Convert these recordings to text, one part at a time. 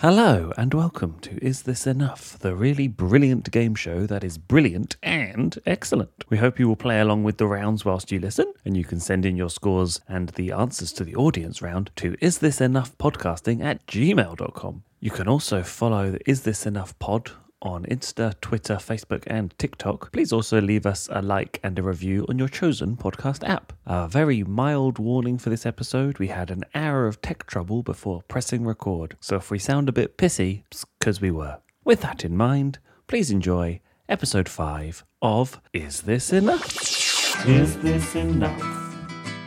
Hello and welcome to Is This Enough, the really brilliant game show that is brilliant and excellent. We hope you will play along with the rounds whilst you listen, and you can send in your scores and the answers to the audience round to Is This Enough Podcasting at gmail.com. You can also follow the Is This Enough Pod on Insta, Twitter, Facebook, and TikTok. Please also leave us a like and a review on your chosen podcast app. A very mild warning for this episode we had an hour of tech trouble before pressing record, so if we sound a bit pissy, because we were. With that in mind, please enjoy episode 5 of Is This Enough? Is This Enough?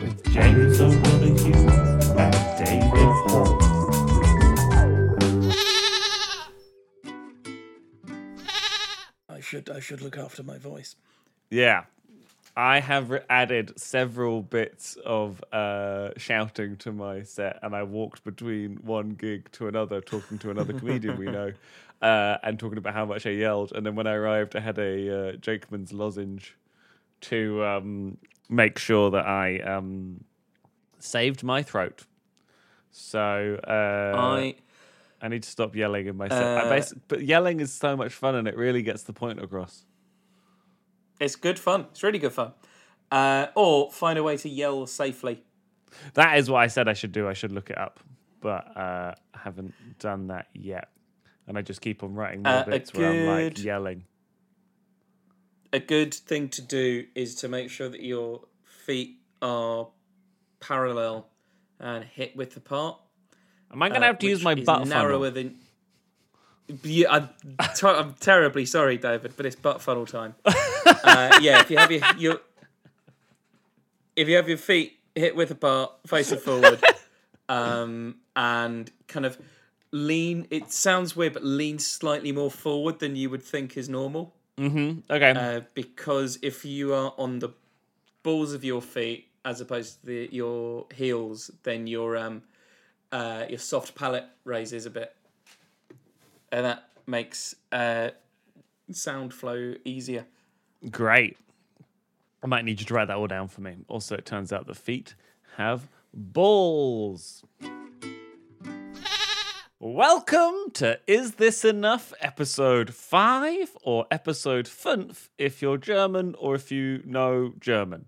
With James O'Donoghue and David Hoare. Should I should look after my voice. Yeah. I have re- added several bits of uh, shouting to my set, and I walked between one gig to another, talking to another comedian we know, uh, and talking about how much I yelled. And then when I arrived, I had a uh, Jakemans lozenge to um, make sure that I um, saved my throat. So uh, I I need to stop yelling in my set. I Uh, but yelling is so much fun, and it really gets the point across. it's good fun. It's really good fun. Uh, or find a way to yell safely. That is what I said I should do. I should look it up, but uh, I haven't done that yet. And I just keep on writing more Uh, bits where I'm like yelling. A good thing to do is to make sure that your feet are parallel and hip width apart. Am I going to uh, have to use my butt narrower funnel? than. Yeah, I'm, t- I'm terribly sorry, David, but it's butt funnel time. uh, yeah, if you have your, your if you have your feet hip width apart, facing forward, um, and kind of lean. It sounds weird, but lean slightly more forward than you would think is normal. Okay. Uh, because if you are on the balls of your feet as opposed to the, your heels, then your um, uh, your soft palate raises a bit, and that makes uh, sound flow easier. Great. I might need you to write that all down for me. Also, it turns out the feet have balls. Welcome to Is This Enough episode 5 or episode 5 if you're German or if you know German.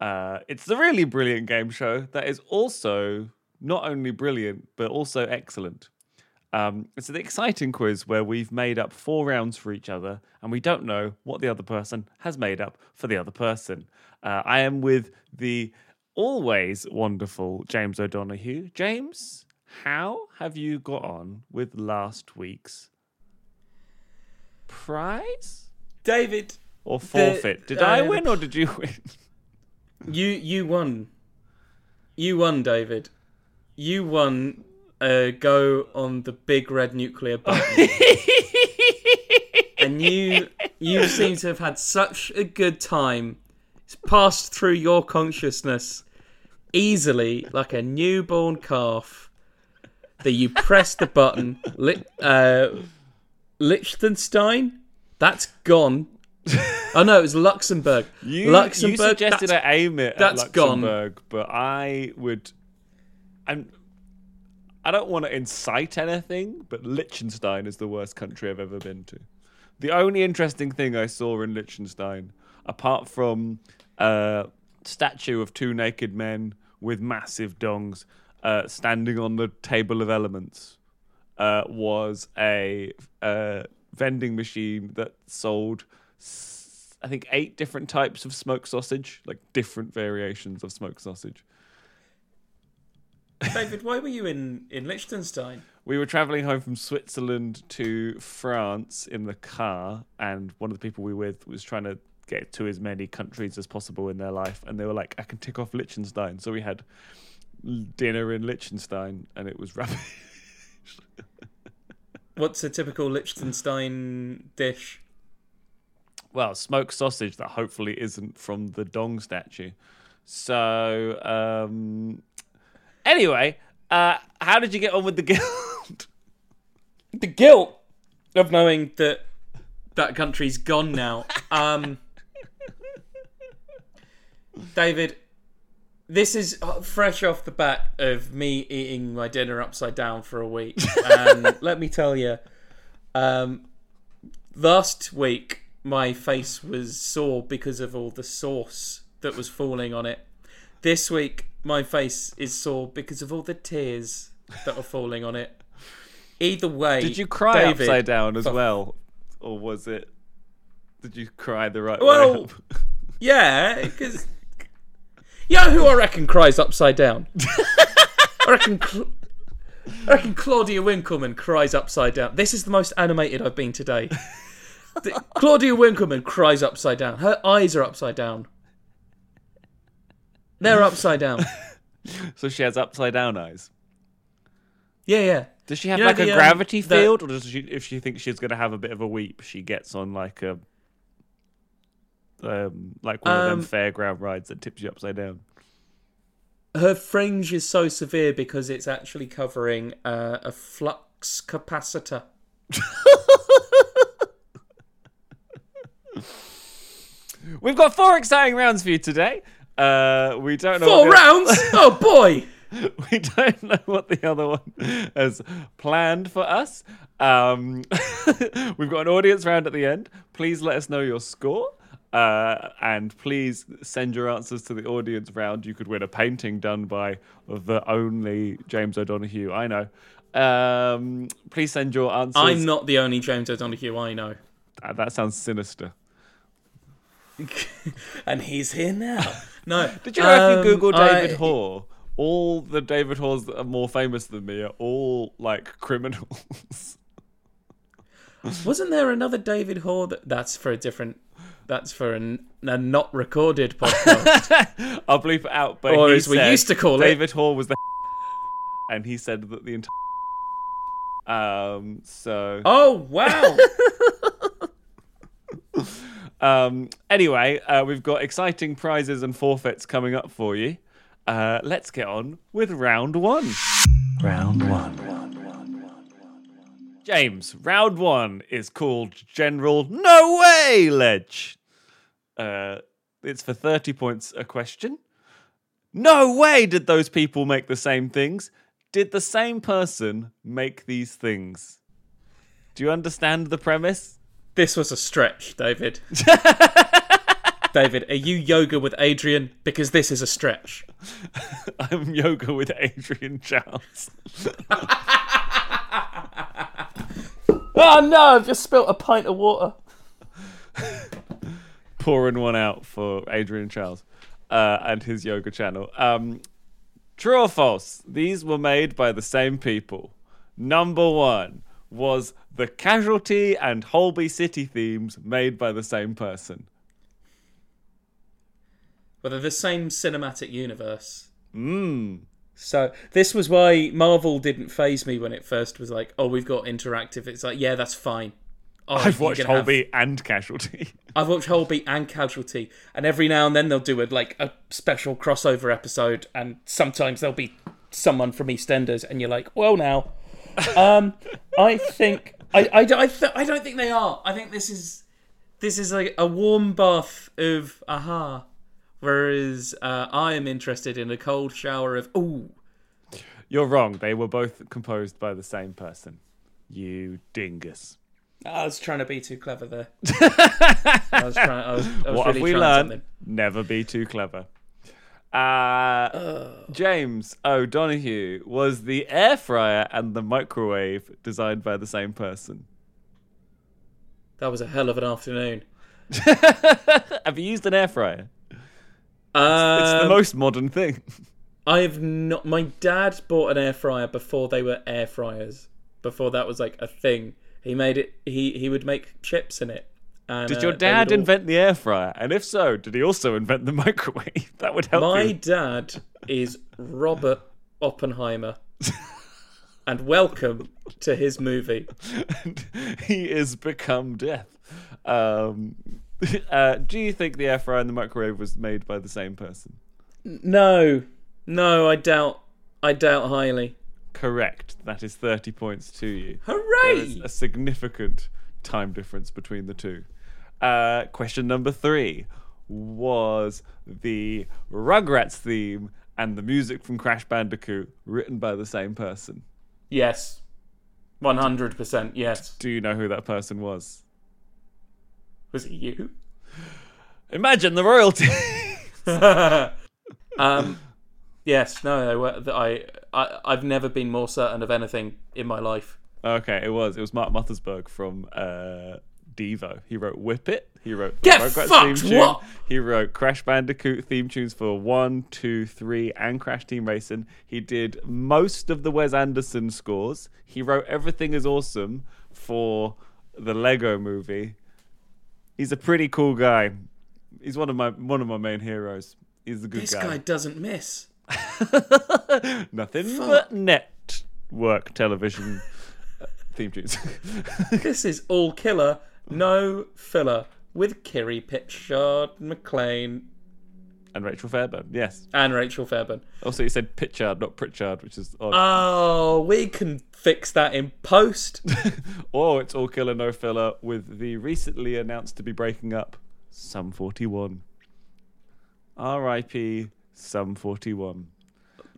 Uh, it's the really brilliant game show that is also not only brilliant but also excellent. Um, it's an exciting quiz where we've made up four rounds for each other and we don't know what the other person has made up for the other person. Uh, I am with the always wonderful James O'Donoghue. James, how have you got on with last week's prize David, or forfeit? Did I uh, win or did you win? you you won. You won, David. You won. a go on the big red nuclear button. and you you seem to have had such a good time. It's passed through your consciousness easily like a newborn calf that you press the button. Li- uh, Liechtenstein, that's gone. Oh no, it was Luxembourg. You, Luxembourg. you suggested I aim it that's at gone. Luxembourg, but I would. I'm. I don't want to incite anything, but Liechtenstein is the worst country I've ever been to. The only interesting thing I saw in Liechtenstein, apart from a statue of two naked men with massive dongs uh, standing on the table of elements, uh, was a vending machine that sold, I think, eight different types of smoked sausage, like different variations of smoked sausage. David, why were you in in Liechtenstein? We were traveling home from Switzerland to France in the car, and one of the people we were with was trying to get to as many countries as possible in their life, and they were like, "I can tick off Liechtenstein." So we had dinner in Liechtenstein, and it was rubbish. What's a typical Liechtenstein dish? well, smoked sausage that hopefully isn't from the Dong statue. So, um, anyway, uh, how did you get on with the guild? The guilt of knowing that that country's gone now. Um, David, this is uh, fresh off the bat of me eating my dinner upside down for a week, and let me tell you, um, last week my face was sore because of all the sauce that was falling on it. This week my face is sore because of all the tears that are falling on it. Either way, Did you cry David, upside down as fuck. well, or was it? Did you cry the right Well, way up? Yeah, because you know who I reckon cries upside down. I reckon. Cl- I reckon Claudia Winkleman cries upside down. This is the most animated I've been today. Claudia Winkleman cries upside down. Her eyes are upside down. They're upside down. So she has upside down eyes. Yeah, yeah. Does she have You know like the, a um, gravity the- field, or does she, if she thinks she's going to have a bit of a weep, she gets on like a, um, like one of Um, them fairground rides that tips you upside down? Her fringe is so severe because it's actually covering uh, a flux capacitor. We've got four exciting rounds for you today. Uh, we don't know. Four the- rounds? Oh boy! we don't know what the other one has planned for us. Um, we've got an audience round at the end. Please let us know your score. Uh, and please send your answers to the audience round. You could win a painting done by the only James O'Donoghue I know. Um, please send your answers. I'm not the only James O'Donoghue I know. Uh, that sounds sinister. and he's here now. No. Did you know if um, you Google David I- Hoare, all the David Hoares that are more famous than me are all like criminals. Wasn't there another David Hoare? That, that's for a different. That's for an, a not recorded podcast. I'll bleep it out. But Or as we used to call it. David Hall was the and he said that the entire. Um. So. oh wow! Um. Anyway, uh, we've got exciting prizes and forfeits coming up for you. Uh, let's get on with round one. Round one. James, round one is called General No Way Ledge. Uh, it's for 30 points a question. No way did those people make the same things. Did the same person make these things? Do you understand the premise? This was a stretch, David. David, are you yoga with Adrian? Because this is a stretch. I'm yoga with Adrian Charles. Oh no! I've just spilt a pint of water. Pouring one out for Adrian Charles uh, and his yoga channel. Um, true or false? These were made by the same people. Number one was the Casualty and Holby City themes made by the same person. Well, they're the same cinematic universe. Mmm. So this was why Marvel didn't phase me when it first was like, "Oh, we've got interactive." It's like, yeah, that's fine. Oh, I've watched can have- Holby and Casualty. I've watched Holby and Casualty, and every now and then they'll do a like a special crossover episode, and sometimes there'll be someone from EastEnders, and you're like, well, now, um, I think I I, don't- I, th- I don't think they are. I think this is this is like a warm bath of aha, whereas uh, I am interested in a cold shower of ooh. You're wrong. They were both composed by the same person. You dingus. I was trying to be too clever there. I was trying. I was, I was What really have we learned? something. Never be too clever. Uh, James O'Donoghue was the air fryer and the microwave designed by the same person. That was a hell of an afternoon. Have you used an air fryer? Um, It's the most modern thing. I have not. My dad bought an air fryer before they were air fryers. Before that was like a thing. He made it. He he would make chips in it. And, Did uh, your dad would all- invent the air fryer? And if so, did he also invent the microwave? That would help My you. dad is Robert Oppenheimer, and welcome to his movie. he is become death. Um, uh, do you think the air fryer and the microwave was made by the same person? No, no, I doubt. I doubt highly. Correct. That is 30 points to you. Hooray! a significant time difference between the two. Uh, question number three Was the Rugrats theme and the music from Crash Bandicoot written by the same person. Yes. 100% yes. Do you know who that person was? Was it you? Imagine the royalty. um, yes, no, they were, I, I, I've never been more certain of anything in my life. okay, it was. It was Mark Mothersbaugh from uh, Devo. He wrote Whip It. He wrote Get Rugrats fucked, theme tune. what? He wrote Crash Bandicoot theme tunes for one, two, three, and Crash Team Racing. He did most of the Wes Anderson scores. He wrote Everything Is Awesome for the Lego Movie. He's a pretty cool guy. He's one of my one of my main heroes. He's a good This guy. This guy doesn't miss. Nothing but network television uh, theme tunes. This is all killer, no filler, with Kiri Pitchard McLean and Rachel Fairburn, yes. and Rachel Fairburn. Also, you said Pitchard, not Pritchard, which is odd. Oh, we can fix that in post. or oh, it's all killer, no filler with the recently announced to be breaking up Sum 41. R.I.P. Sum 41.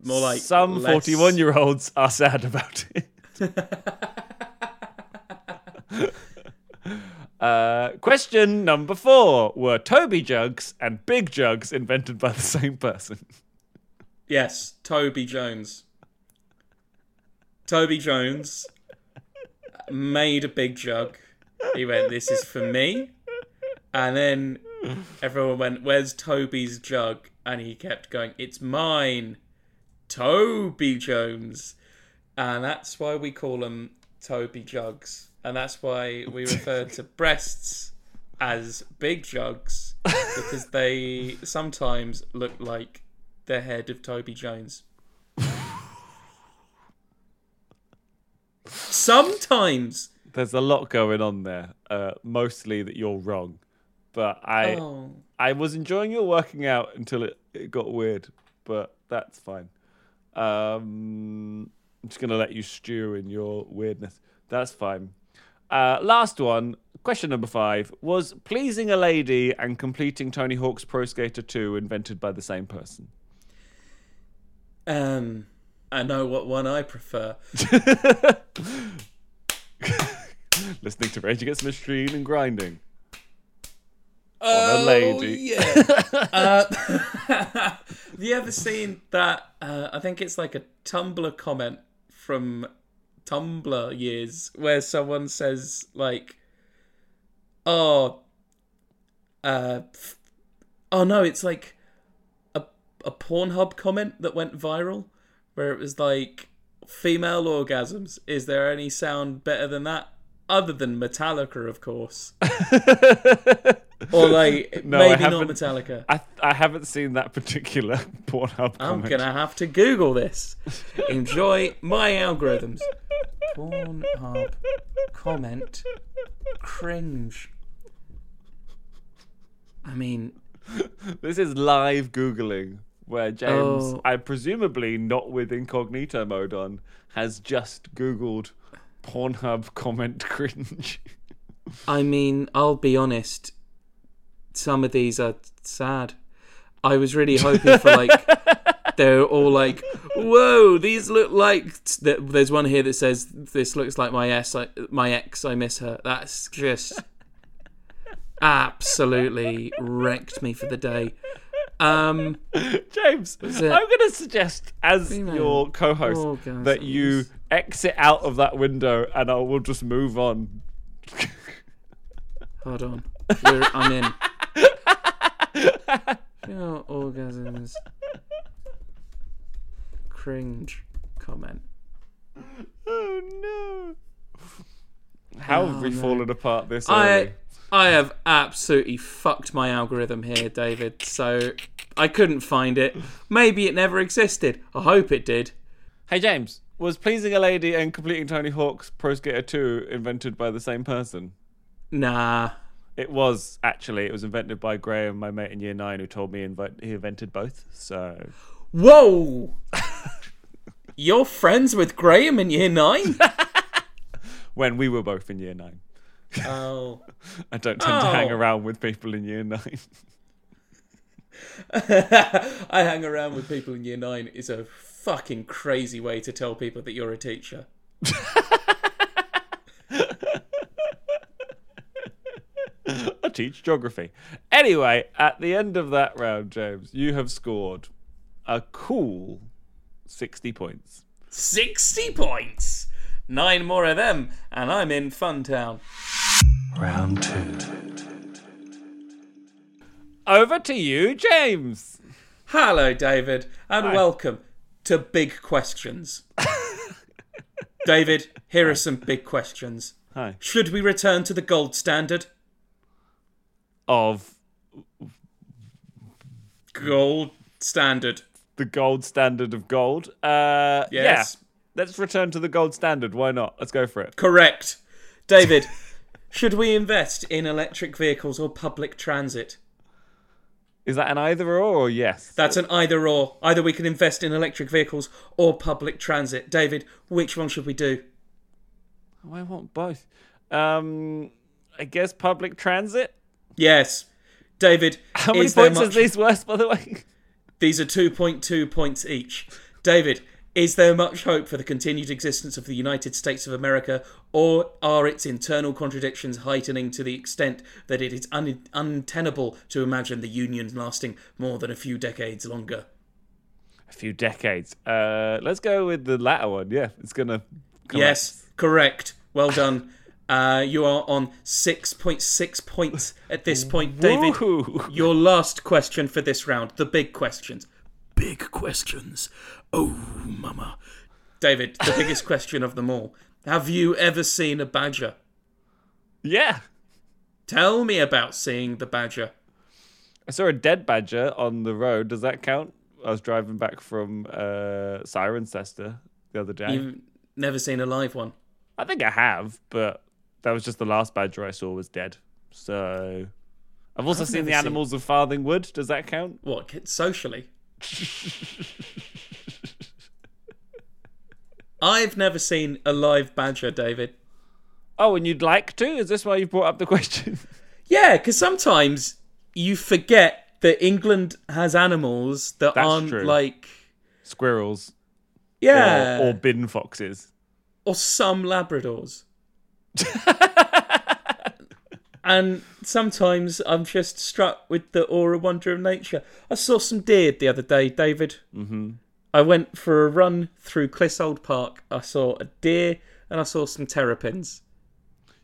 More like Some less- 41 year olds are sad about it. uh, question number four Were Toby Jugs and Big Jugs invented by the same person? Yes, Toby Jones. Toby Jones made a big jug. He went, This is for me. And then everyone went, Where's Toby's jug? And he kept going, It's mine. Toby Jones. And that's why we call them Toby Jugs. And that's why we refer to breasts as big jugs because they sometimes look like the head of Toby Jones. Sometimes. There's a lot going on there. Uh, mostly that you're wrong. But I Oh. I was enjoying your working out until it, it got weird. But that's fine. Um, I'm just going to let you stew in your weirdness. That's fine. Uh, last one, question number five. Was pleasing a lady and completing Tony Hawk's Pro Skater 2 invented by the same person? Um, I know what one I prefer. Listening to Rage Against the Machine and grinding. Oh, lady. Yeah. uh, have you ever seen that? Uh, I think it's like a Tumblr comment from Tumblr years where someone says like, "Oh, uh, oh no, it's like a a Pornhub comment that went viral where it was like." Female orgasms. Is there any sound better than that? Other than Metallica, of course. Or like No, maybe not. Metallica. I, I haven't seen that particular Pornhub I'm comment. gonna have to Google this. Enjoy my algorithms. Pornhub comment cringe. I mean, This is live Googling where James, Oh. I presumably not with incognito mode on, has just Googled Pornhub comment cringe. I mean, I'll be honest. Some of these are sad. I was really hoping for like they're all like, "Whoa, these look like." th- There's one here that says, "This looks like my ex. I, my ex. I miss her." That's just absolutely wrecked me for the day. Um, James, I'm going to suggest, as your co host, that you exit out of that window and I will just move on. hold on, We're, I'm in. Female orgasms. Cringe comment. Oh no. How have we oh, no. fallen apart this I early? I have absolutely fucked my algorithm here, David. So I couldn't find it. Maybe it never existed. I hope it did. Hey James, was pleasing a lady and completing Tony Hawk's Pro Skater 2 invented by the same person? Nah. It was actually. It was invented by Graham, my mate in year nine, who told me invi- he invented both. So Whoa. You're friends with Graham in year nine? when we were both in year nine, Oh. I don't tend to hang Oh. around with people in year nine. I hang around with people in year nine is a fucking crazy way to tell people that you're a teacher. I teach geography. Anyway, at the end of that round, James, you have scored a cool 60 points. 60 points! Nine more of them, and I'm in Funtown. Round two. Over to you, James. Hello, David, and welcome to Big Questions. David, here are some big questions. Hi. Should we return to the gold standard? Of Gold standard. The gold standard of gold. Uh, Yes. Yeah. Let's return to the gold standard. Why not? Let's go for it. Correct. David, should we invest in electric vehicles or public transit? Is that an either or or yes? That's an either or. Either we can invest in electric vehicles or public transit. David, which one should we do? Oh, I want both. Um, I guess public transit. Yes. David, How many points much... is these worth, by the way? These are 2.2 points each. David, is there much hope for the continued existence of the United States of America, or are its internal contradictions heightening to the extent that it is un- untenable to imagine the Union lasting more than a few decades longer? A few decades. Uh, let's go with the latter one. Yeah, it's gonna. Yes, correct. Well done. Uh, you are on 6.6 points at this point, David. Woohoo. Your last question for this round, the big questions. Big questions. Oh, mama. David, the biggest question of them all. Have you ever seen a badger? Yeah, Tell me about seeing the badger. I saw a dead badger on the road. Does that count? I was driving back from uh, Cirencester the other day. You've never seen a live one. I think I have, but that was just the last badger I saw was dead. So I've also I've seen the seen- animals of Farthingwood. Does that count? What, socially? I've never seen a live badger, David. Oh, and you'd like to? Is this why you brought up the question? Yeah, because sometimes you forget that England has animals that That's aren't true. like Squirrels yeah, or, or bin foxes. Or some Labradors. and sometimes I'm just struck with the awe and wonder of nature. I saw some deer the other day, David. Mm-hmm. I went for a run through Clissold Park. I saw a deer and I saw some terrapins.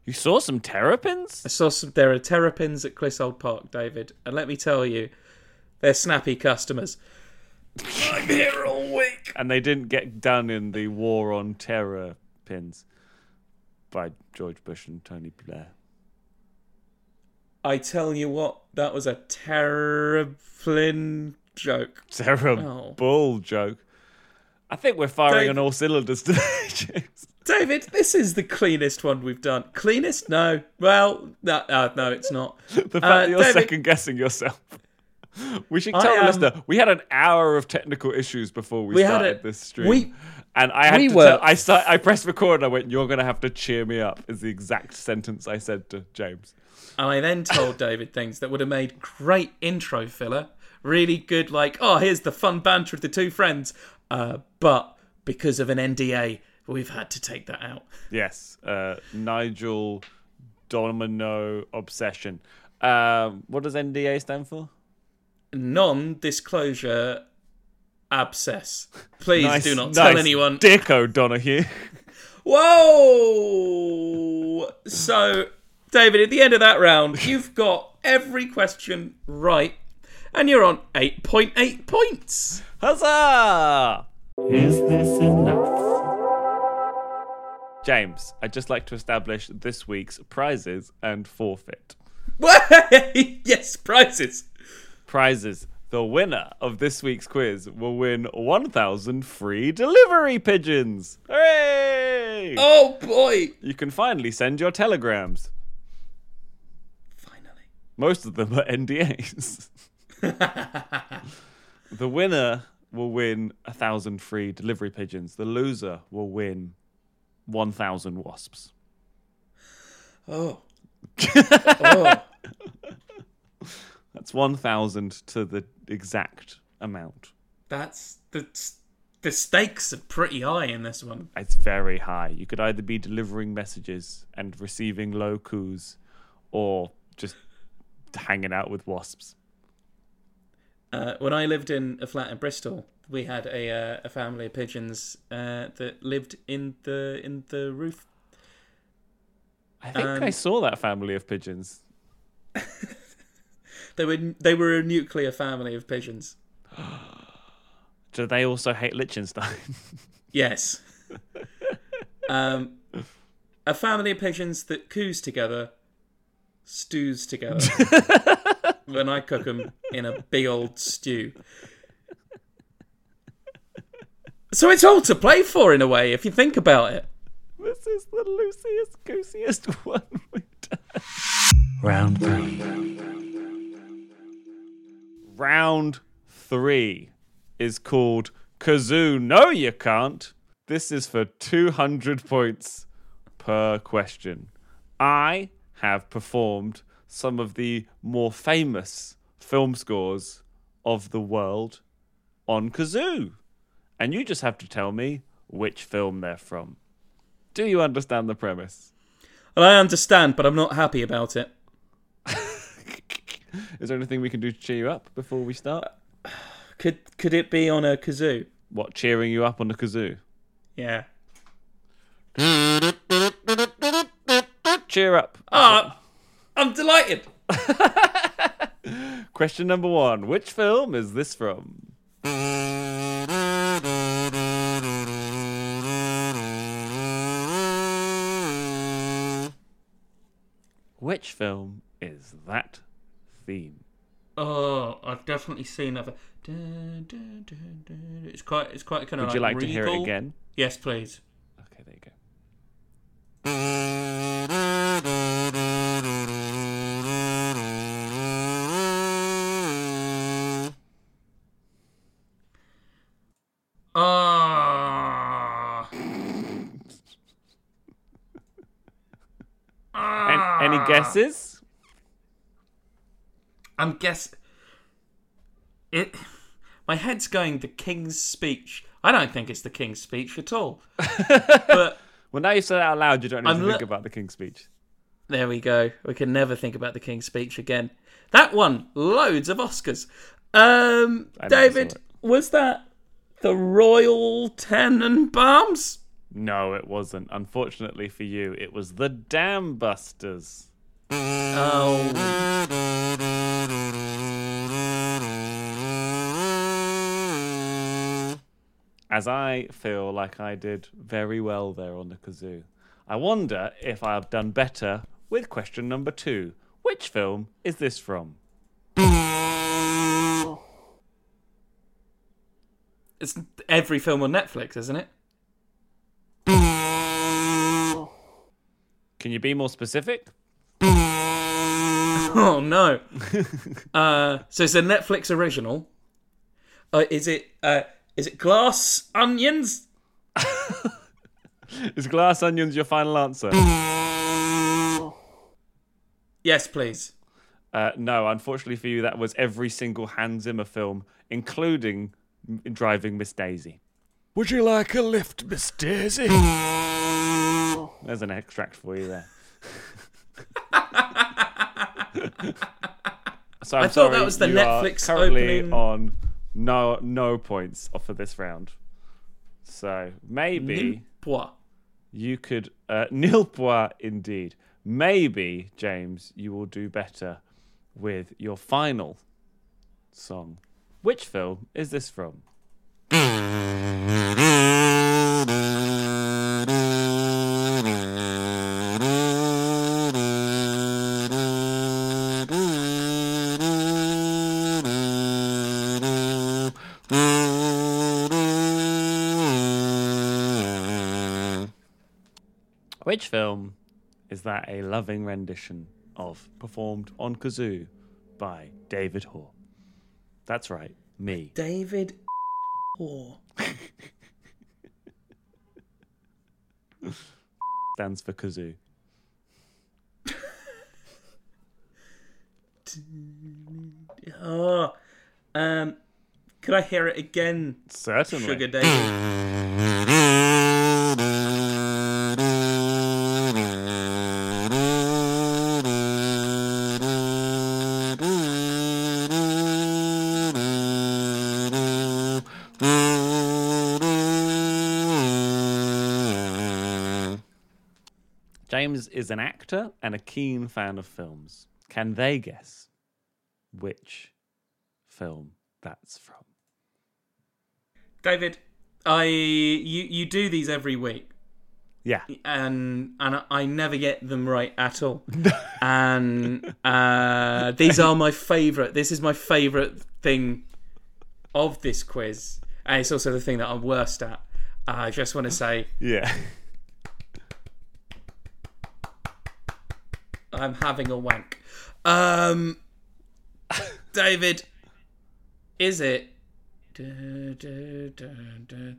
You saw some terrapins? I saw some. There are terrapins at Clissold Park, David, and let me tell you, they're snappy customers. I'm here all week. And they didn't get done in the War on Terror pins by George Bush and Tony Blair. I tell you what, that was a terrible joke. Terrible bull joke. I think we're firing Dave- on all cylinders today, James. David, this is the cleanest one we've done. Cleanest? No. Well, no, uh, no, it's not. The fact Uh, that you're David- second guessing yourself. We should I tell the am- listener we had an hour of technical issues before we, We started it- this stream. we- and I had we to were- tell, I start, I pressed record and I went, "You're going to have to cheer me up." Is the exact sentence I said to James. And I then told David things that would have made great intro filler. Really good, like, oh, here's the fun banter of the two friends. Uh, but because of an NDA, we've had to take that out. Yes, uh, Nigel Domino Obsession. Um, what does NDA stand for? Non disclosure abscess. Please Nice- do not nice tell anyone. Dick O'Donoghue. Whoa! So, David, at the end of that round, you've got every question right, and you're on 8.8 points. Huzzah! Is this enough? James, I'd just like to establish this week's prizes and forfeit. yes, prizes. Prizes. The winner of this week's quiz will win 1,000 free delivery pigeons. Hooray! Oh boy! You can finally send your telegrams. Finally. Most of them are NDAs. the winner will win a thousand free delivery pigeons. The loser will win 1,000 wasps. Oh. oh. That's 1,000 to the exact amount. That's the the stakes are pretty high in this one. It's very high. You could either be delivering messages and receiving low coups or just hanging out with wasps. Uh, when I lived in a flat in Bristol, we had a uh, a family of pigeons uh, that lived in the in the roof. I think I Um, saw that family of pigeons. They were they were a nuclear family of pigeons. Do they also hate Liechtenstein? Yes. um, a family of pigeons that coos together, stews together. when I cook them in a big old stew. So it's all to play for in a way, if you think about it. this is the loosiest, goosiest one we've done. Round three. Round three is called Kazoo. No, you can't. This is for 200 points per question. I have performed some of the more famous film scores of the world on Kazoo. And you just have to tell me which film they're from. Do you understand the premise? Well, I understand, but I'm not happy about it. Is there anything we can do to cheer you up before we start? Could could it be on a kazoo? What, cheering you up on the kazoo? Yeah. Cheer up. Ah, I'm delighted. Question number one Which film is this from? Which film is that theme? Oh, I've definitely seen that. It's quite, it's quite kind of. Would you like to hear it regal. again? Yes, please. Okay, there you go. Ah. An- any guesses? I'm guess. It. My head's going the King's Speech. I don't think it's the King's Speech at all. but Well, now you said it out loud, you don't need I'm to think about the King's Speech. there we go. We can never think about the King's Speech again. That one, loads of Oscars. Um, David, was that the Royal Tenenbaums? No, it wasn't. Unfortunately for you, it was the Dam Busters. Oh, As I feel like I did very well there on the kazoo. I wonder if I've done better with question number two. Which film is this from? it's every film on Netflix, isn't it? Can you be more specific? Oh no. uh, so it's a Netflix original. Uh, is it? Uh, is it Glass Onions? Is Glass Onions your final answer? Yes, please. Uh, no, unfortunately for you, that was every single Hans Zimmer film, including Driving Miss Daisy. Would you like a lift, Miss Daisy? There's an extract for you there. so I'm I thought sorry, that was the Netflix currently opening- on no no points off of this round. So maybe What? you could uh, nil point indeed. Maybe James, you will do better with your final song. Which film is this from? Which film is that a loving rendition of, performed on kazoo by David Hoare? That's right, me. David Hoare. Stands for kazoo. Oh, um, could I hear it again, Certainly. Sugar David? Is an actor and a keen fan of films. Can they guess which film that's from? David, I you you do these every week. Yeah. and and I never get them right at all. and uh, these are my favourite. This is my favourite thing of this quiz, and it's also the thing that I'm worst at. I just want to say Yeah. I'm having a wank. Um, David, is it? Du- du- du-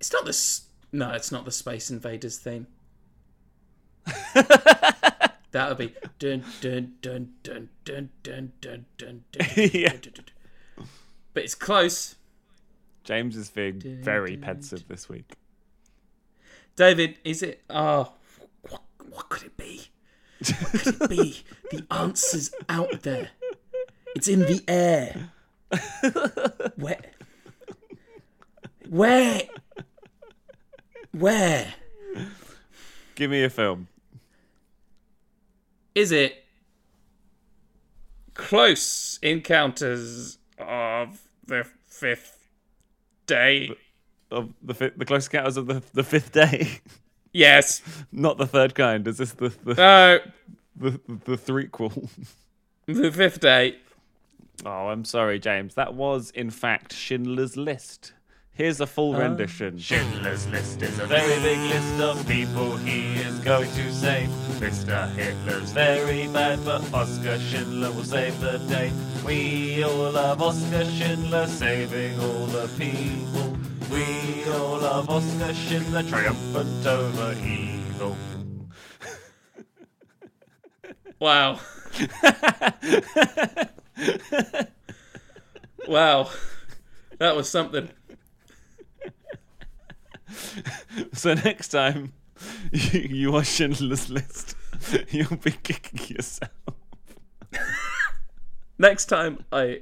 It's not the. No, it's not the Space Invaders theme. that would be dun dun dun dun dun dun dun dun dun. Yeah. But it's close. James is being very pensive this week. David, is it? Oh, what, what could it be? What could it be? the answer's out there. It's in the air. Where? Where? Where? Give me a film. Is it Close Encounters of the Fifth Day? Of the fi- the close encounters of the the fifth day, Yes. not the third kind. Is this the the No, the, the threequel? the Fifth Day. Oh, I'm sorry, James. That was in fact Schindler's List. Here's a full oh. rendition. Schindler's List is a very big list of people he is going to save. Mr. Hitler's very bad, but Oscar Schindler will save the day. We all love Oscar Schindler saving all the people. We all love Oscar Schindler triumphant over evil. Wow. wow. That was something. So next time you, you watch Schindler's List, you'll be kicking yourself. Next time I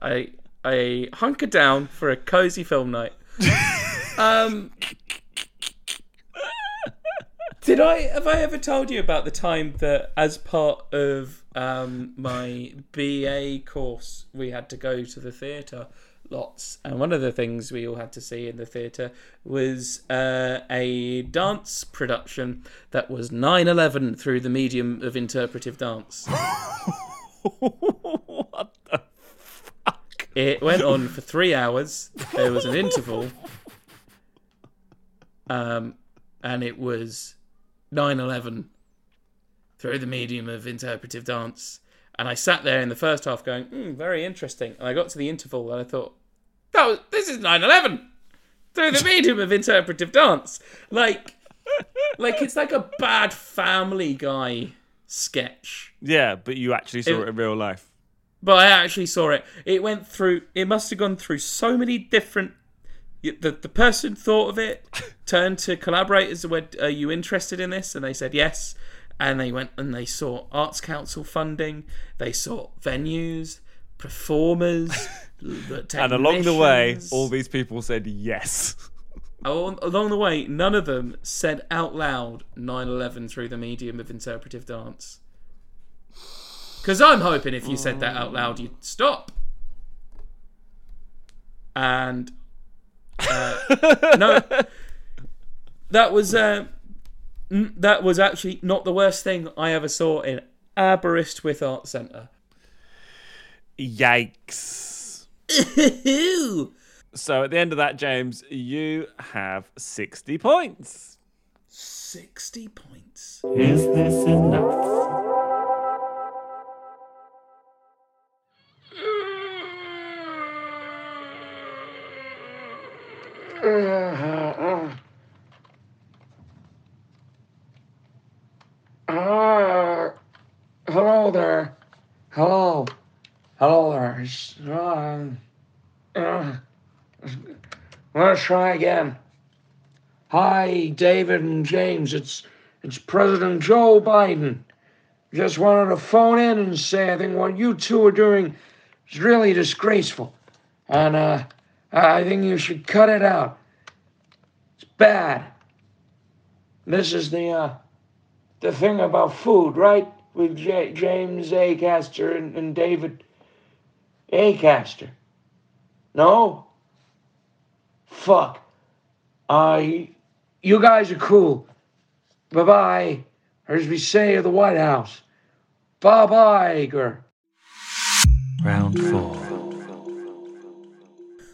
I I hunker down for a cozy film night. Um Did I have I ever told you about the time that as part of um, my BA course we had to go to the theatre lots and one of the things we all had to see in the theatre was uh, a dance production that was 9-11 through the medium of interpretive dance. what the fuck? It went on for three hours. There was an interval. Um, and it was 9 11 through the medium of interpretive dance. And I sat there in the first half going, hmm, very interesting. And I got to the interval and I thought, that was, this is 9 11 through the medium of interpretive dance. Like, like it's like a bad family guy sketch. Yeah, but you actually saw It- it in real life. But I actually saw it. It went through. It must have gone through so many different. The the person thought of it, turned to collaborators. and Went, "Are you interested in this?" And they said yes. And they went and they saw Arts Council funding. They saw venues, performers, And along the way, all these people said yes. Along the way, none of them said out loud 9/11 through the medium of interpretive dance. Because I'm hoping if you said that out loud, you'd stop. And uh, no, that was uh, n- that was actually not the worst thing I ever saw in Aberystwyth Art Centre. Yikes. So at the end of that, James, you have 60 points. Sixty points. Is this enough? Uh, uh, uh, uh, hello there. Hello. Hello there. Um, uh, let's try again. Hi, David and James. It's it's President Joe Biden. Just wanted to phone in and say I think what you two are doing is really disgraceful. And uh, I think you should cut it out. It's bad. This is the uh, the thing about food, right? With J- James Acaster and, and David A. Acaster. No? Fuck. Uh, you guys are cool. Bye bye. As we say at the White House, bye bye, girl. Round four.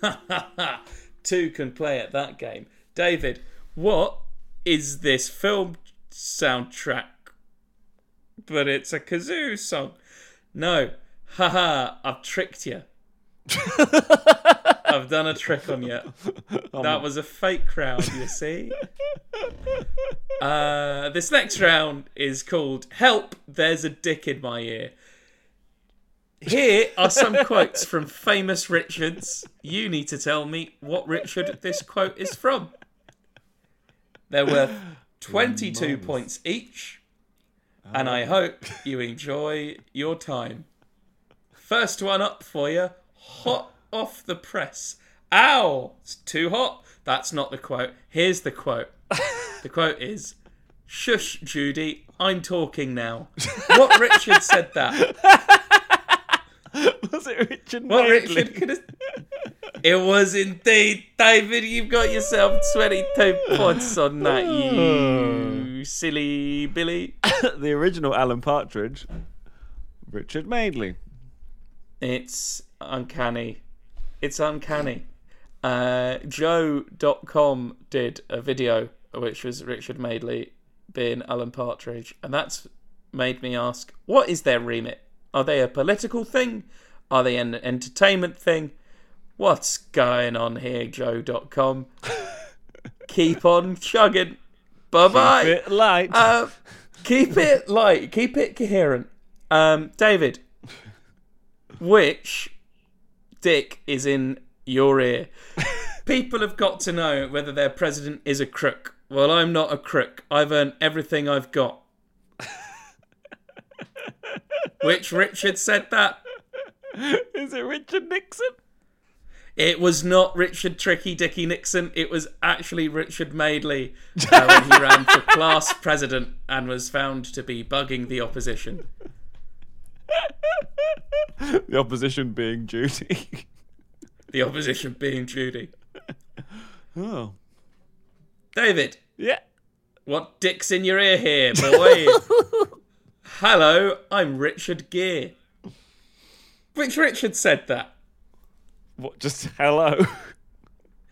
Two can play at that game. David, what is this film soundtrack? But it's a kazoo song. No. Haha, I've tricked you. I've done a trick on you. That was a fake crowd, you see. Uh, this next round is called Help, There's a Dick in My Ear. Here are some quotes from famous Richards. You need to tell me what Richard this quote is from. They're worth 22 points each, and I ah. hope you enjoy your time. First one up for you, hot off the press. Ow, it's too hot. That's not the quote. Here's the quote. The quote is, "Shush, Judy, I'm talking now." What Richard said that? Was it Richard What? Richard could have? It was indeed, David. You've got yourself 22 points on that, you silly Billy. the original Alan Partridge, Richard Madeley. It's uncanny. It's uncanny. Uh, Joe.com did a video which was Richard Madeley being Alan Partridge, and that's made me ask what is their remit? Are they a political thing? Are they an entertainment thing? What's going on here, Joe.com? Keep on chugging. Bye bye. Bit light. Uh, keep it light. Keep it coherent. Um, David, which dick is in your ear? People have got to know whether their president is a crook. Well, I'm not a crook. I've earned everything I've got. Which Richard said that? Is it Richard Nixon? It was not Richard Tricky Dicky Nixon. It was actually Richard Madeley uh, when he ran for class president and was found to be bugging the opposition. The opposition being Judy. The opposition being Judy. oh. David, Yeah. what dick's in your ear here, boy? Hello, I'm Richard Gere. Which Richard said that? What, just hello?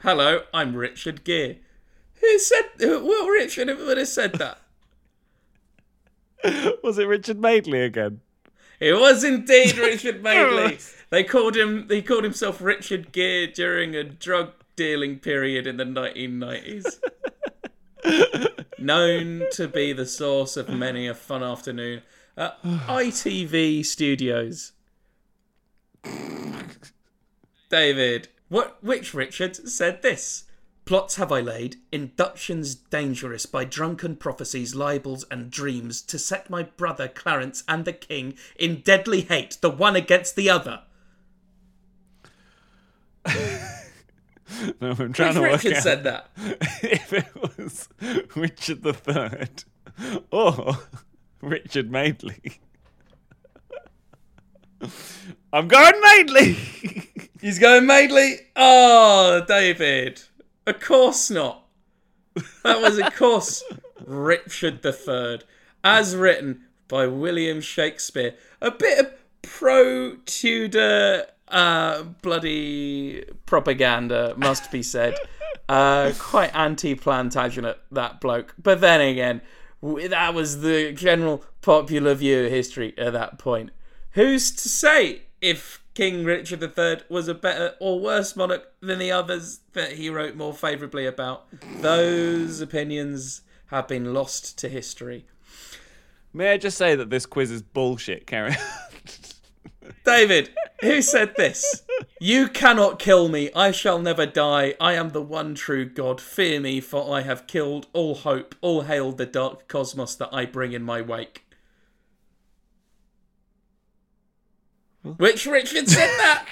Hello, I'm Richard Gere. Who said, what Richard would have said that? Was it Richard Madeley again? It was indeed Richard Madeley. They called him. He called himself Richard Gere during a drug dealing period in the 1990s. Known to be the source of many a fun afternoon at ITV Studios. David, what? Which Richard said this? Plots have I laid, inductions dangerous by drunken prophecies, libels, and dreams, to set my brother Clarence and the king in deadly hate, the one against the other. No, I'm trying Which to work Richard out said that? if it was Richard the Third or Richard Madeley. I'm going Madeley. He's going Madeley. Oh, David. Of course not. That was, of course, Richard the Third, as written by William Shakespeare. A bit of pro Tudor uh, bloody propaganda, must be said. Uh, quite anti Plantagenet, that bloke. But then again, that was the general popular view of history at that point. Who's to say if King Richard III was a better or worse monarch than the others that he wrote more favourably about? Those opinions have been lost to history. May I just say that this quiz is bullshit, Carrie? David, who said this? You cannot kill me. I shall never die. I am the one true God. Fear me, for I have killed all hope. All hail the dark cosmos that I bring in my wake. Which Richard said that?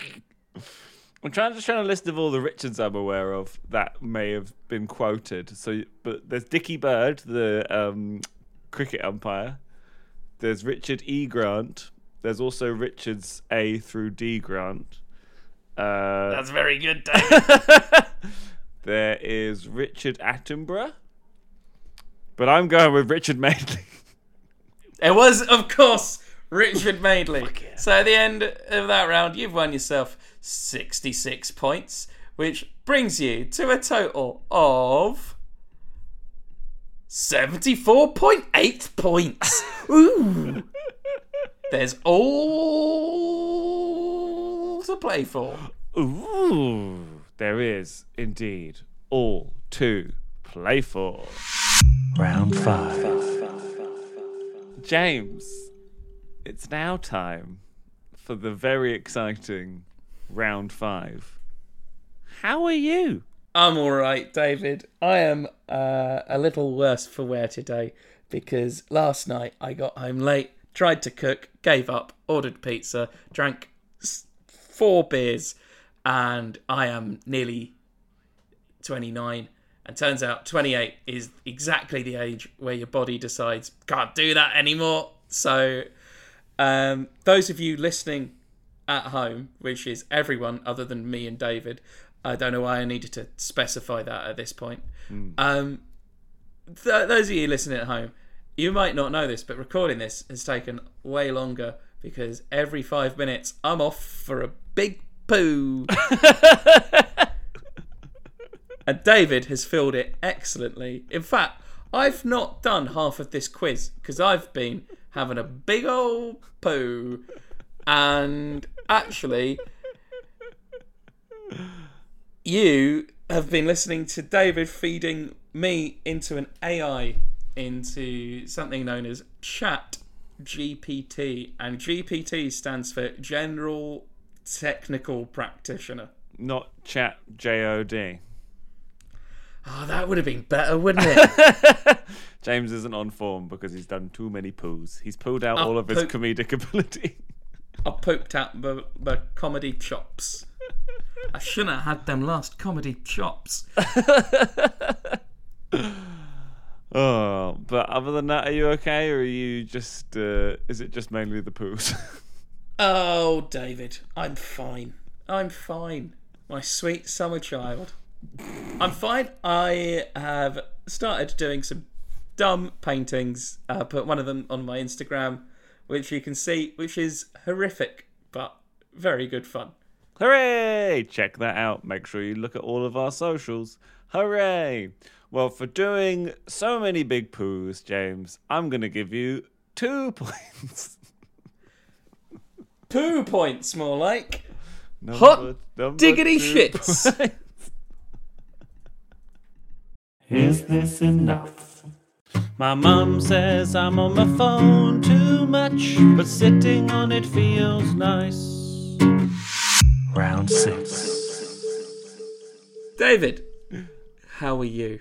I'm trying to show a list of all the Richards I'm aware of that may have been quoted. So, but there's Dickie Bird, the um, cricket umpire. There's Richard E. Grant. There's also Richards A through D Grant. Uh, That's very good, there is Richard Attenborough. But I'm going with Richard Madeley. It was, of course, Richard Madeley. So at the end of that round, you've won yourself 66 points, which brings you to a total of 74.8 points. Ooh. There's all to play for. Ooh, there is indeed all to play for. Round five. James, it's now time for the very exciting round five. How are you? I'm all right, David. I am uh, a little worse for wear today because last night I got home late, tried to cook, gave up, ordered pizza, drank four beers, and I am nearly 29. And turns out 28 is exactly the age where your body decides can't do that anymore. So, um, those of you listening at home, which is everyone other than me and David, I don't know why I needed to specify that at this point. Um, th- those of you listening at home, you might not know this, but recording this has taken way longer because every five minutes I'm off for a big poo. and David has filled it excellently. In fact, I've not done half of this quiz because I've been having a big old poo. And actually, you have been listening to David feeding me into an AI, into something known as Chat GPT. And GPT stands for General Technical Practitioner. Not chat J O D. Oh, that would have been better, wouldn't it? James isn't on form because he's done too many poos. He's pulled out Oh, all of his comedic ability. I pooped out the, the comedy chops. I shouldn't have had them last comedy chops. oh, but other than that, are you okay, or are you just? Uh, is it just mainly the poos? Oh, David, I'm fine. I'm fine. My sweet summer child. I'm fine. I have started doing some dumb paintings. I put one of them on my Instagram, which you can see, which is horrific, but very good fun. Hooray! Check that out. Make sure you look at all of our socials. Hooray! Well, for doing so many big poos, James, I'm going to give you two points. Two points, more like. Number- Hot number diggity two shits. points. Is this enough? My mum says I'm on my phone too much, but sitting on it feels nice. Round six. David, how are you?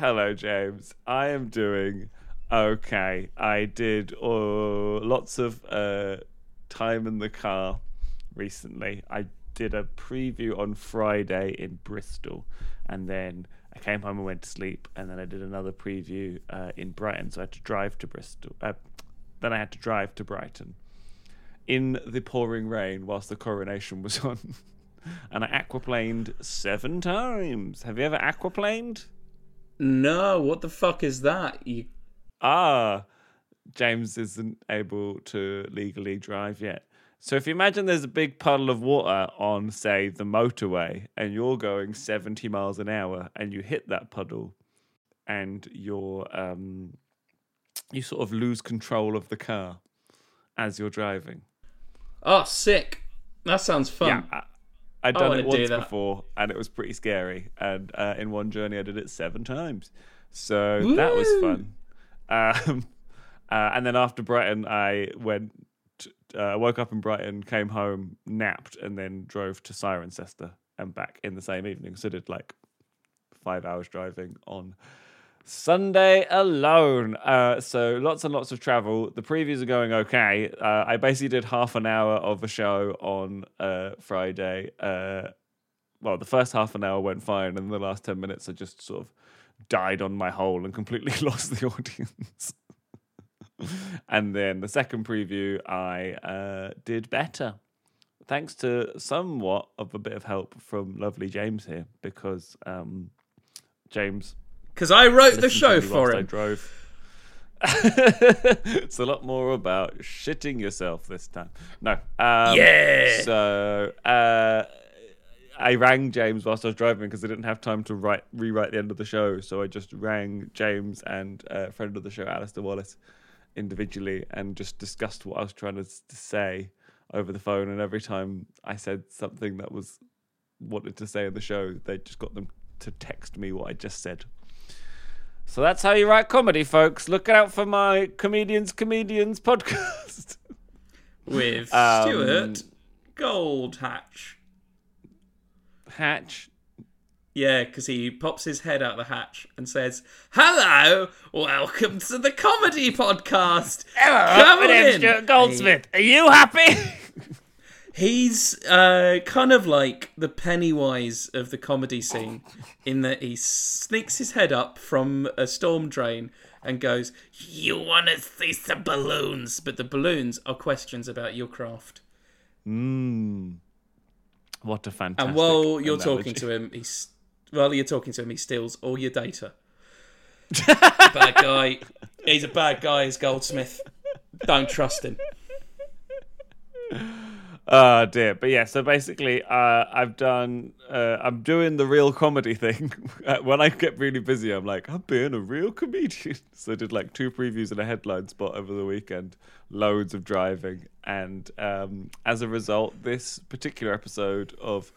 Hello, James. I am doing okay. I did uh, lots of uh, time in the car recently. I did a preview on Friday in Bristol, and then I came home and went to sleep, and then I did another preview uh, in Brighton. So I had to drive to Bristol. Uh, then I had to drive to Brighton in the pouring rain whilst the coronation was on. and I aquaplaned seven times. Have you ever aquaplaned? No, what the fuck is that? You ah, James isn't able to legally drive yet. So if you imagine there's a big puddle of water on, say, the motorway, and you're going 70 miles an hour, and you hit that puddle, and you're um, you sort of lose control of the car as you're driving. Oh, sick. That sounds fun. Yeah, I'd done it once before, and it was pretty scary. And uh, in one journey, I did it seven times, so that was fun. Um, uh, and then after Brighton, I went t- uh, woke up in Brighton, came home, napped, and then drove to Cirencester and back in the same evening. So did like five hours driving on Sunday alone. Uh, so lots and lots of travel. The previews are going okay. Uh, I basically did half an hour of a show on uh, Friday. Uh, well, the first half an hour went fine, and the last 10 minutes I just sort of died on my hole and completely lost the audience. and then the second preview, I uh, did better. Thanks to somewhat of a bit of help from lovely James here, because um, James Because I wrote the show for whilst I drove. it's a lot more about shitting yourself this time. No. Um, Yeah. So uh, I rang James whilst I was driving because I didn't have time to write rewrite the end of the show. So I just rang James and a friend of the show, Alistair Wallace, individually and just discussed what I was trying to, to say over the phone. And every time I said something that was wanted to say in the show, they just got them to text me what I just said. So that's how you write comedy, folks. Look out for my Comedians Comedians podcast. with Um, Stuart Goldhatch. Hatch. Hatch? Yeah, because he pops his head out the hatch and says, "Hello, welcome to the comedy podcast. Come on in." Goldsmith. Are you happy? He's uh, kind of like the Pennywise of the comedy scene, in that he sneaks his head up from a storm drain and goes, "You want to see some balloons?" But the balloons are questions about your craft. Mmm. What a fantastic. And while you're analogy. talking to him, he's while you're talking to him, he steals all your data. bad guy. He's a bad guy. He's Goldsmith. Don't trust him. Oh dear, but yeah. So basically, uh, I've done. Uh, I'm doing the real comedy thing. when I get really busy, I'm like, I'm being a real comedian. So I did like two previews and a headline spot over the weekend. Loads of driving, and um, as a result, this particular episode of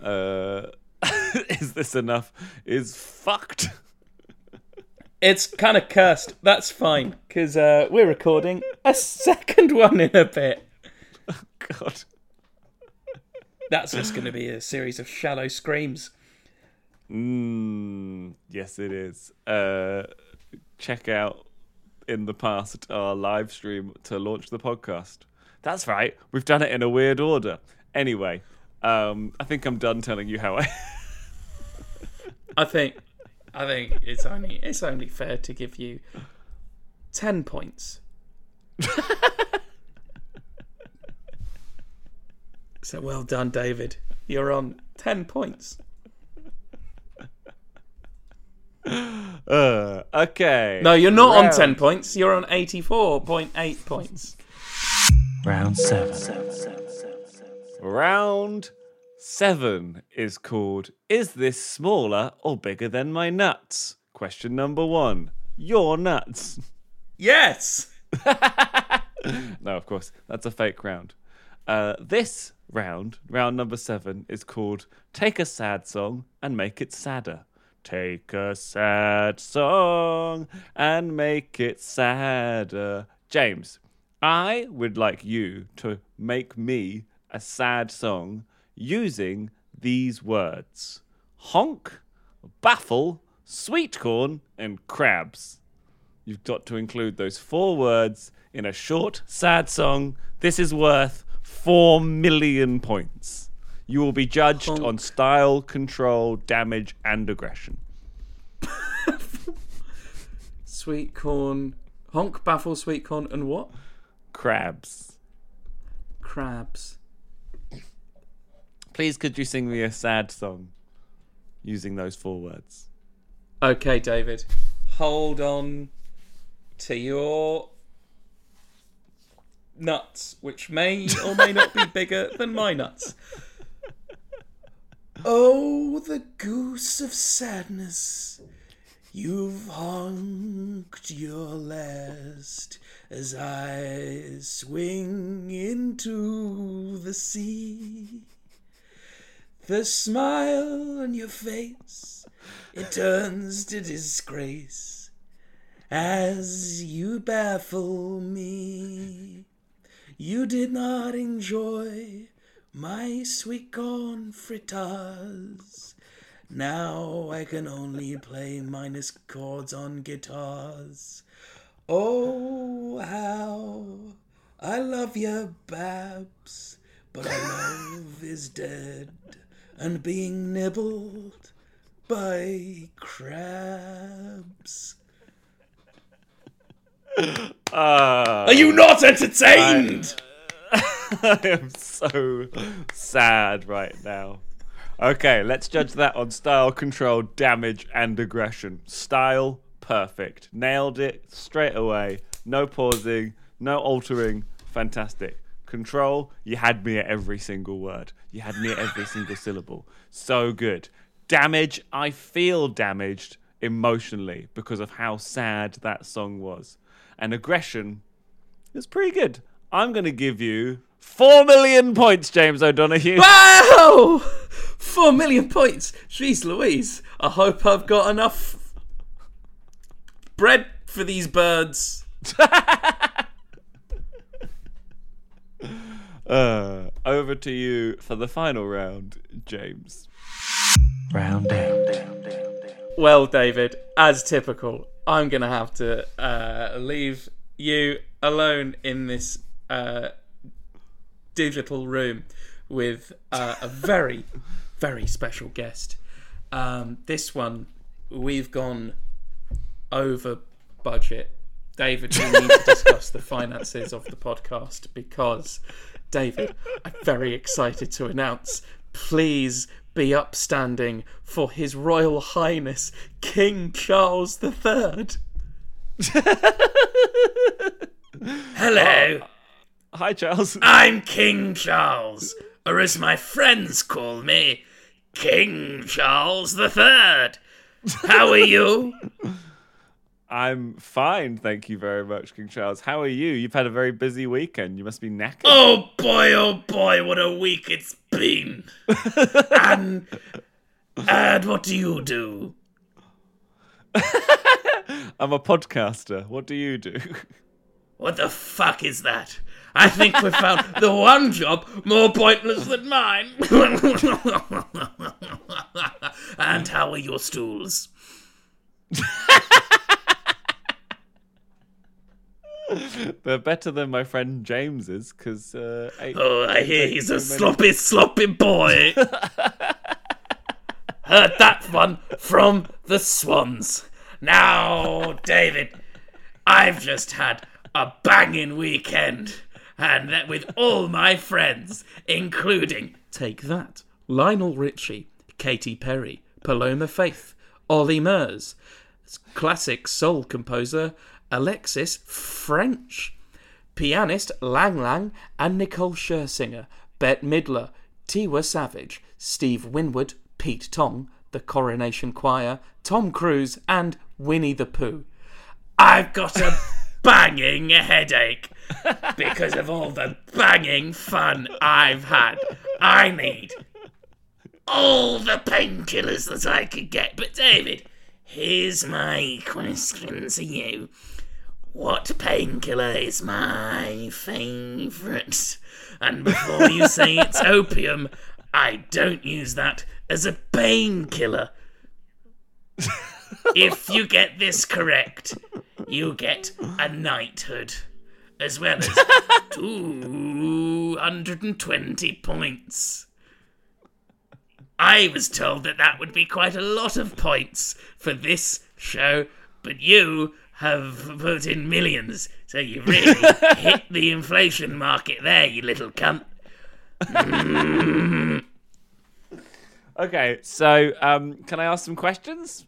uh, "Is This Enough" is fucked. It's kind of cursed. That's fine because uh, we're recording a second one in a bit. Oh god. That's just going to be a series of shallow screams. Mm, yes, it is. Uh, check out in the past our live stream to launch the podcast. That's right. We've done it in a weird order. Anyway, um, I think I'm done telling you how I. I think, I think it's only it's only fair to give you ten points. so well done, David. You're on ten points. uh, okay. No, you're not on ten points. You're on eighty-four point eight points. Round seven. Round seven is called Is this smaller or bigger than my nuts? Question number one. Your nuts. Yes. No, of course, that's a fake round. Uh, this round, round number seven, is called Take a Sad Song and Make It Sadder. Take a sad song and make it sadder. James, I would like you to make me a sad song using these words honk, baffle, sweet corn, and crabs. You've got to include those four words in a short, sad song. This is worth four million points. You will be judged Honk. on style, control, damage, and aggression. Sweet corn, honk, baffle, sweet corn, and what? Crabs. Crabs. Please, could you sing me a sad song using those four words? Okay, David. Hold on to your nuts, which may or may not be bigger than my nuts. Oh, the goose of sadness. You've honked your last as I swing into the sea. The smile on your face, it turns to disgrace as you baffle me. You did not enjoy my sweet corn fritters. Now I can only play minus chords on guitars. Oh, how I love you, Babs, but our love is dead and being nibbled by crabs. Ah. Are you not entertained? I am so sad right now. Okay, let's judge that on style, control, damage, and aggression. Style, perfect. Nailed it straight away. No pausing, no altering. Fantastic. Control, you had me at every single word. You had me at every single syllable. So good. Damage, I feel damaged emotionally because of how sad that song was. And aggression, it's pretty good. I'm going to give you four million points, James O'Donoghue. Wow! Four million points. Jeez Louise. I hope I've got enough bread for these birds. Uh, over to you for the final round, James. Round down. Well, David, as typical, I'm going to have to uh, leave you alone in this uh, digital room with uh, a very, very special guest. Um, this one, we've gone over budget. David, we need to discuss the finances of the podcast because, David, I'm very excited to announce please be upstanding for His Royal Highness King Charles III. Hello, uh, Hi, Charles. I'm King Charles, or as my friends call me, King Charles III. How are you? I'm fine, thank you very much, King Charles. How are you? You've had a very busy weekend. You must be knackered. Oh boy, oh boy, what a week it's been. and, and what do you do? I'm a podcaster. What do you do? What the fuck is that? I think we found the one job more pointless than mine. and how are your stools? They're better than my friend James's because uh, Oh, I hear he's a sloppy, sloppy boy. Heard that one from the Swans. Now, David, I've just had a banging weekend, and that with all my friends, including Take That, Lionel Richie, Katy Perry, Paloma Faith, Ollie Murs, classic soul composer Alexis French, pianist Lang Lang and Nicole Scherzinger, Bette Midler, Tiwa Savage, Steve Winwood, Pete Tong, the Coronation Choir, Tom Cruise, and Winnie the Pooh. I've got a banging headache because of all the banging fun I've had. I need all the painkillers that I could get. But David, here's my question to you. What painkiller is my favourite? And before you say it's opium, I don't use that as a painkiller. if you get this correct, you get a knighthood, as well as 220 points. I was told that that would be quite a lot of points for this show, but you have put in millions, so you really hit the inflation market there, you little cunt. Okay, so um, can I ask some questions?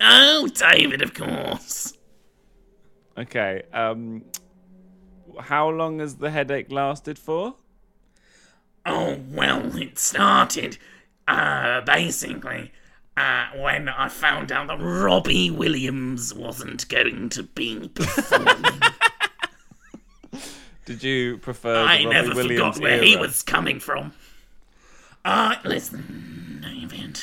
Oh, David, of course. Okay. Um, how long has the headache lasted for? Oh, well, it started, uh, basically, uh, when I found out that Robbie Williams wasn't going to be performing. Did you prefer I Robbie never Williams forgot where he was coming from. Uh, listen, David.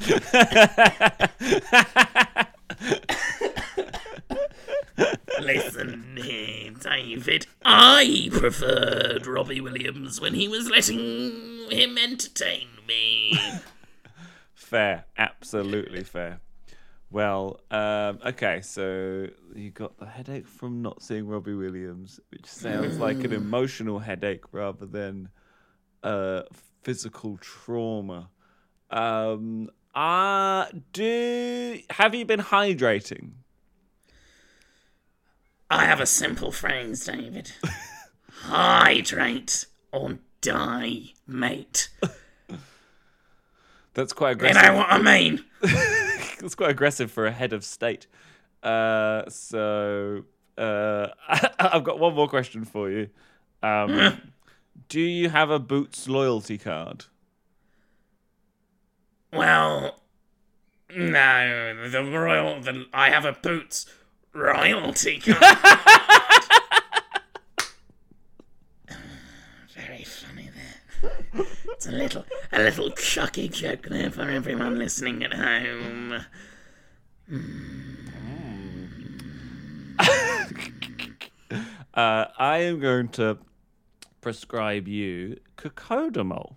Listen here, David. I preferred Robbie Williams when he was letting him entertain me. Fair, absolutely fair. Well, um, okay, so you got the headache from not seeing Robbie Williams, which sounds like an emotional headache rather than a physical trauma. Um, uh, do have you been hydrating? I have a simple phrase, David. Hydrate or die, mate. That's quite aggressive. You know what I mean? It's quite aggressive for a head of state. Uh, so uh, I've got one more question for you. Um, do you have a Boots loyalty card? Well, no, the royal. The, I have a boots royalty card. Very funny there. It's a little, a little chucky joke there for everyone listening at home. Uh, I am going to prescribe you cocodamol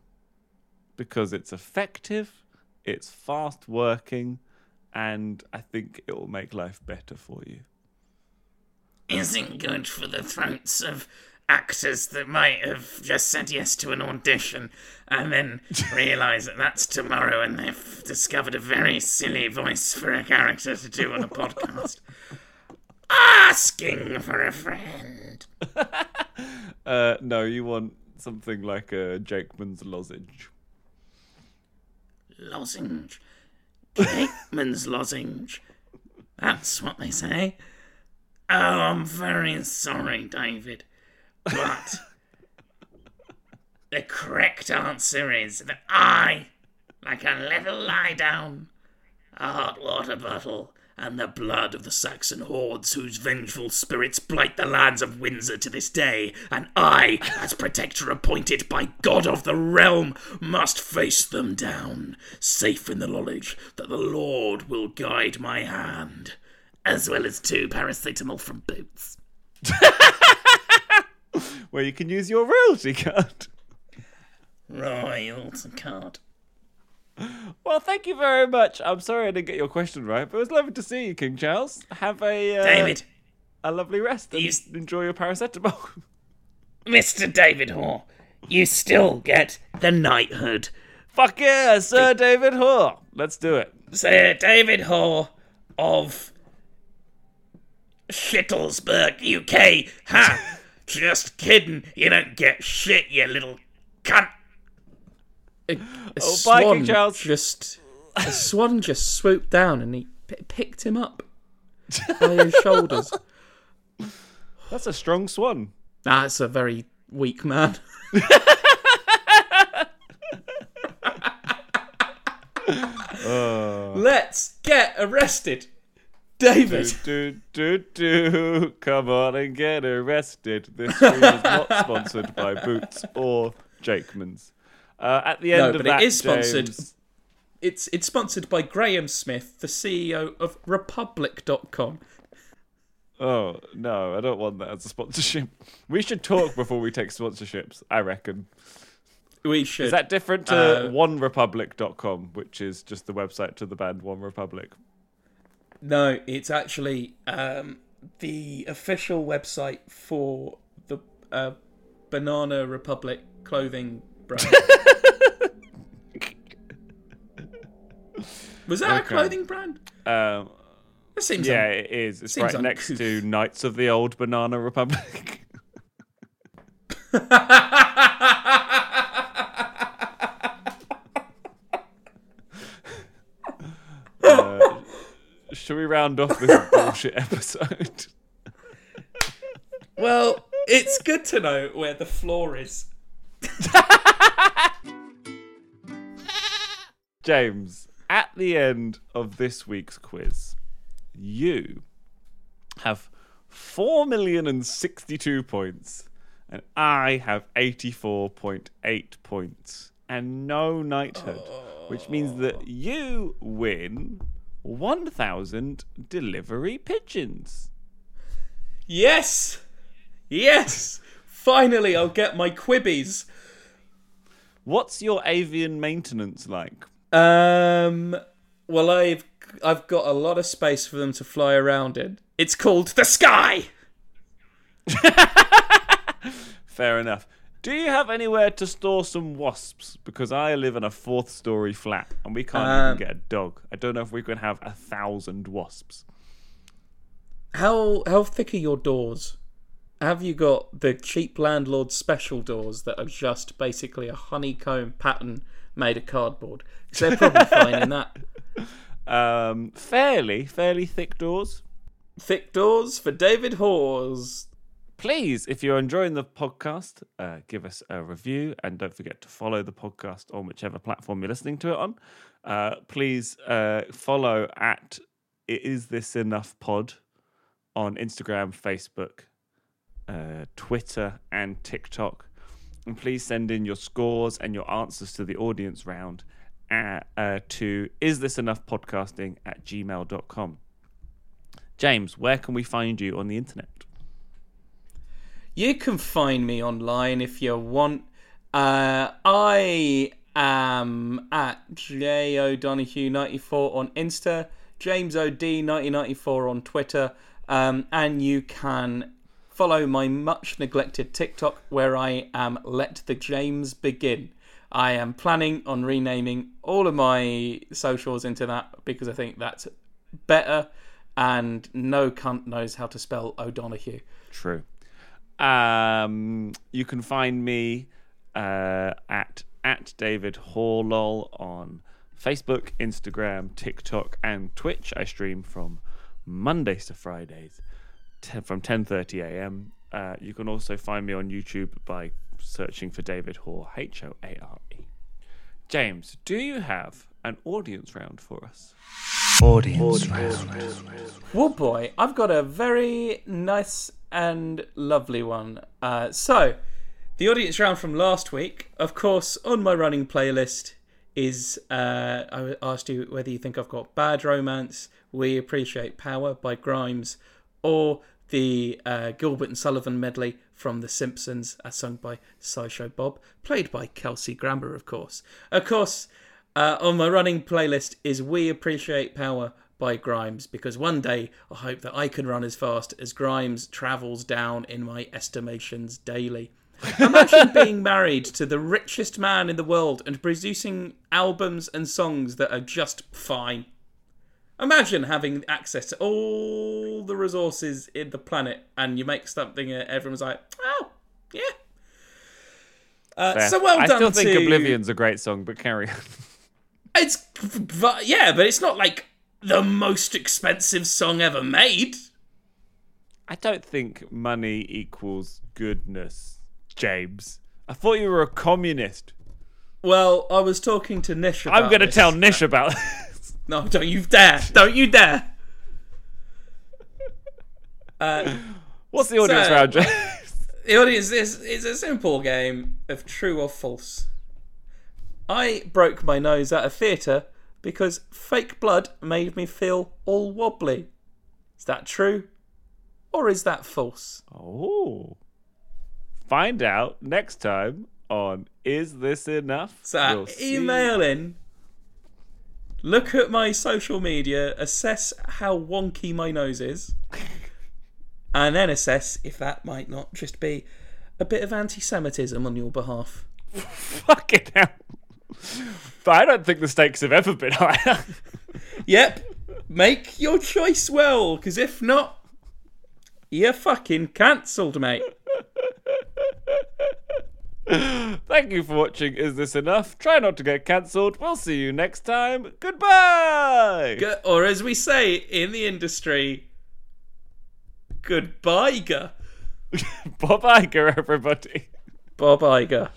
because it's effective, it's fast working, and I think it will make life better for you. Isn't good for the throats of actors that might have just said yes to an audition and then realise that that's tomorrow and they've discovered a very silly voice for a character to do on a podcast. Asking for a friend. Uh, no, you want something like a Jakeman's lozenge. Lozenge. Cakeman's lozenge. That's what they say. Oh, I'm very sorry, David. But the correct answer is that I, like a little lie down, a hot water bottle, and the blood of the Saxon hordes whose vengeful spirits blight the lands of Windsor to this day, and I, as protector appointed by God of the realm, must face them down, safe in the knowledge that the Lord will guide my hand, as well as two paracetamol from Boots. Where you can use your royalty card. Royalty card. Well, thank you very much. I'm sorry I didn't get your question right, but it was lovely to see you, King Charles. Have a uh, David, a lovely rest and You- enjoy your paracetamol. Mr. David Hoare, you still get the knighthood. Fuck yeah, Sir David Hoare. Let's do it. Sir David Hoare of Shittlesburg, UK. Ha! Just kidding. You don't get shit, you little cunt. A, a Oh, swan Charles. just a swan just swooped down and he p- picked him up by his shoulders. That's a strong swan. That's a very weak man. Uh. Let's get arrested, David. Do, do, do. Come on and get arrested. This stream is not sponsored by Boots or Jakeman's. Uh, at the end No, of but it that, is sponsored. James- It's it's sponsored by Graham Smith, the CEO of Republic.com. Oh no, I don't want that as a sponsorship. We should talk before we take sponsorships. I reckon. We should. Is that different to Uh, OneRepublic.com, which is just the website to the band One Republic? No, it's actually um, the official website for the uh, Banana Republic clothing brand. Was that a clothing brand? Um, That seems yeah, un- it is. It's right next to Knights of the Old Banana Republic. uh, should we round off this bullshit episode? Well, it's good to know where the floor is. James, at the end of this week's quiz, you have 4 million and 62 points, and I have 84.8 points, and no knighthood, which means that you win 1,000 delivery pigeons. Yes! Yes! Finally, I'll get my quibbies. What's your avian maintenance like? Um, well, I've I've got a lot of space for them to fly around in. It's called the sky. Fair enough. Do you have anywhere to store some wasps? Because I live in a fourth story flat and we can't Um, even get a dog. I don't know if we can have a thousand wasps. How how thick are your doors? Have you got the cheap landlord special doors that are just basically a honeycomb pattern made of cardboard? 'Cause they're probably fine in that. Um, fairly, fairly thick doors. Thick doors for David Hawes. Please, if you're enjoying the podcast, uh, give us a review and don't forget to follow the podcast on whichever platform you're listening to it on. Uh, please uh, follow at Is This Enough Pod on Instagram, Facebook, uh, Twitter, and TikTok. And please send in your scores and your answers to the audience round at, uh, to Is This Enough Podcasting at gmail.com. James, where can we find you on the internet? You can find me online if you want. Uh, I am at J O'Donoghue ninety four on Insta, James OD nineteen ninety four on Twitter, um, and you can follow my much neglected TikTok where I am Let the James Begin. I am planning on renaming all of my socials into that because I think that's better, and no cunt knows how to spell O'Donoghue. True. Um, you can find me uh, at at David Horlol on Facebook, Instagram, TikTok, and Twitch. I stream from Mondays to Fridays te- from 10:30 a.m. Uh, you can also find me on YouTube by searching for David Hoare, H O A R E. James, do you have an audience round for us? Audience round. Well, boy, I've got a very nice and lovely one. Uh, so, the audience round from last week, of course, on my running playlist is uh, I asked you whether you think I've got Bad Romance, We Appreciate Power by Grimes, or the uh, Gilbert and Sullivan medley from The Simpsons, as sung by Sideshow Bob, played by Kelsey Grammer, of course. Of course, uh, on my running playlist is We Appreciate Power by Grimes because one day I hope that I can run as fast as Grimes travels down in my estimations daily. Imagine being married to the richest man in the world and producing albums and songs that are just fine. Imagine having access to all the resources in the planet and you make something that everyone's like, oh, yeah. Uh, so well I done I still think to- Oblivion's a great song, but carry on. It's but yeah, but it's not like the most expensive song ever made. I don't think money equals goodness, James. I thought you were a communist. Well, I was talking to Nish. About I'm going to tell Nish about. No, don't you dare! Don't you dare! Uh, What's the audience So- round, James? the audience is is a simple game of true or false. I broke my nose at a theatre because fake blood made me feel all wobbly. Is that true, or is that false? Oh. Find out next time on Is This Enough? So We'll see. in, look at my social media, assess how wonky my nose is, and then assess if that might not just be a bit of anti-Semitism on your behalf. Fucking hell. But I don't think the stakes have ever been higher. Yep, make your choice well, because if not, you're fucking cancelled, mate. Thank you for watching Is This Enough? Try not to get cancelled. We'll see you next time. Goodbye. G- Or as we say in the industry, goodbye, Bob Iger, everybody. Bob Iger.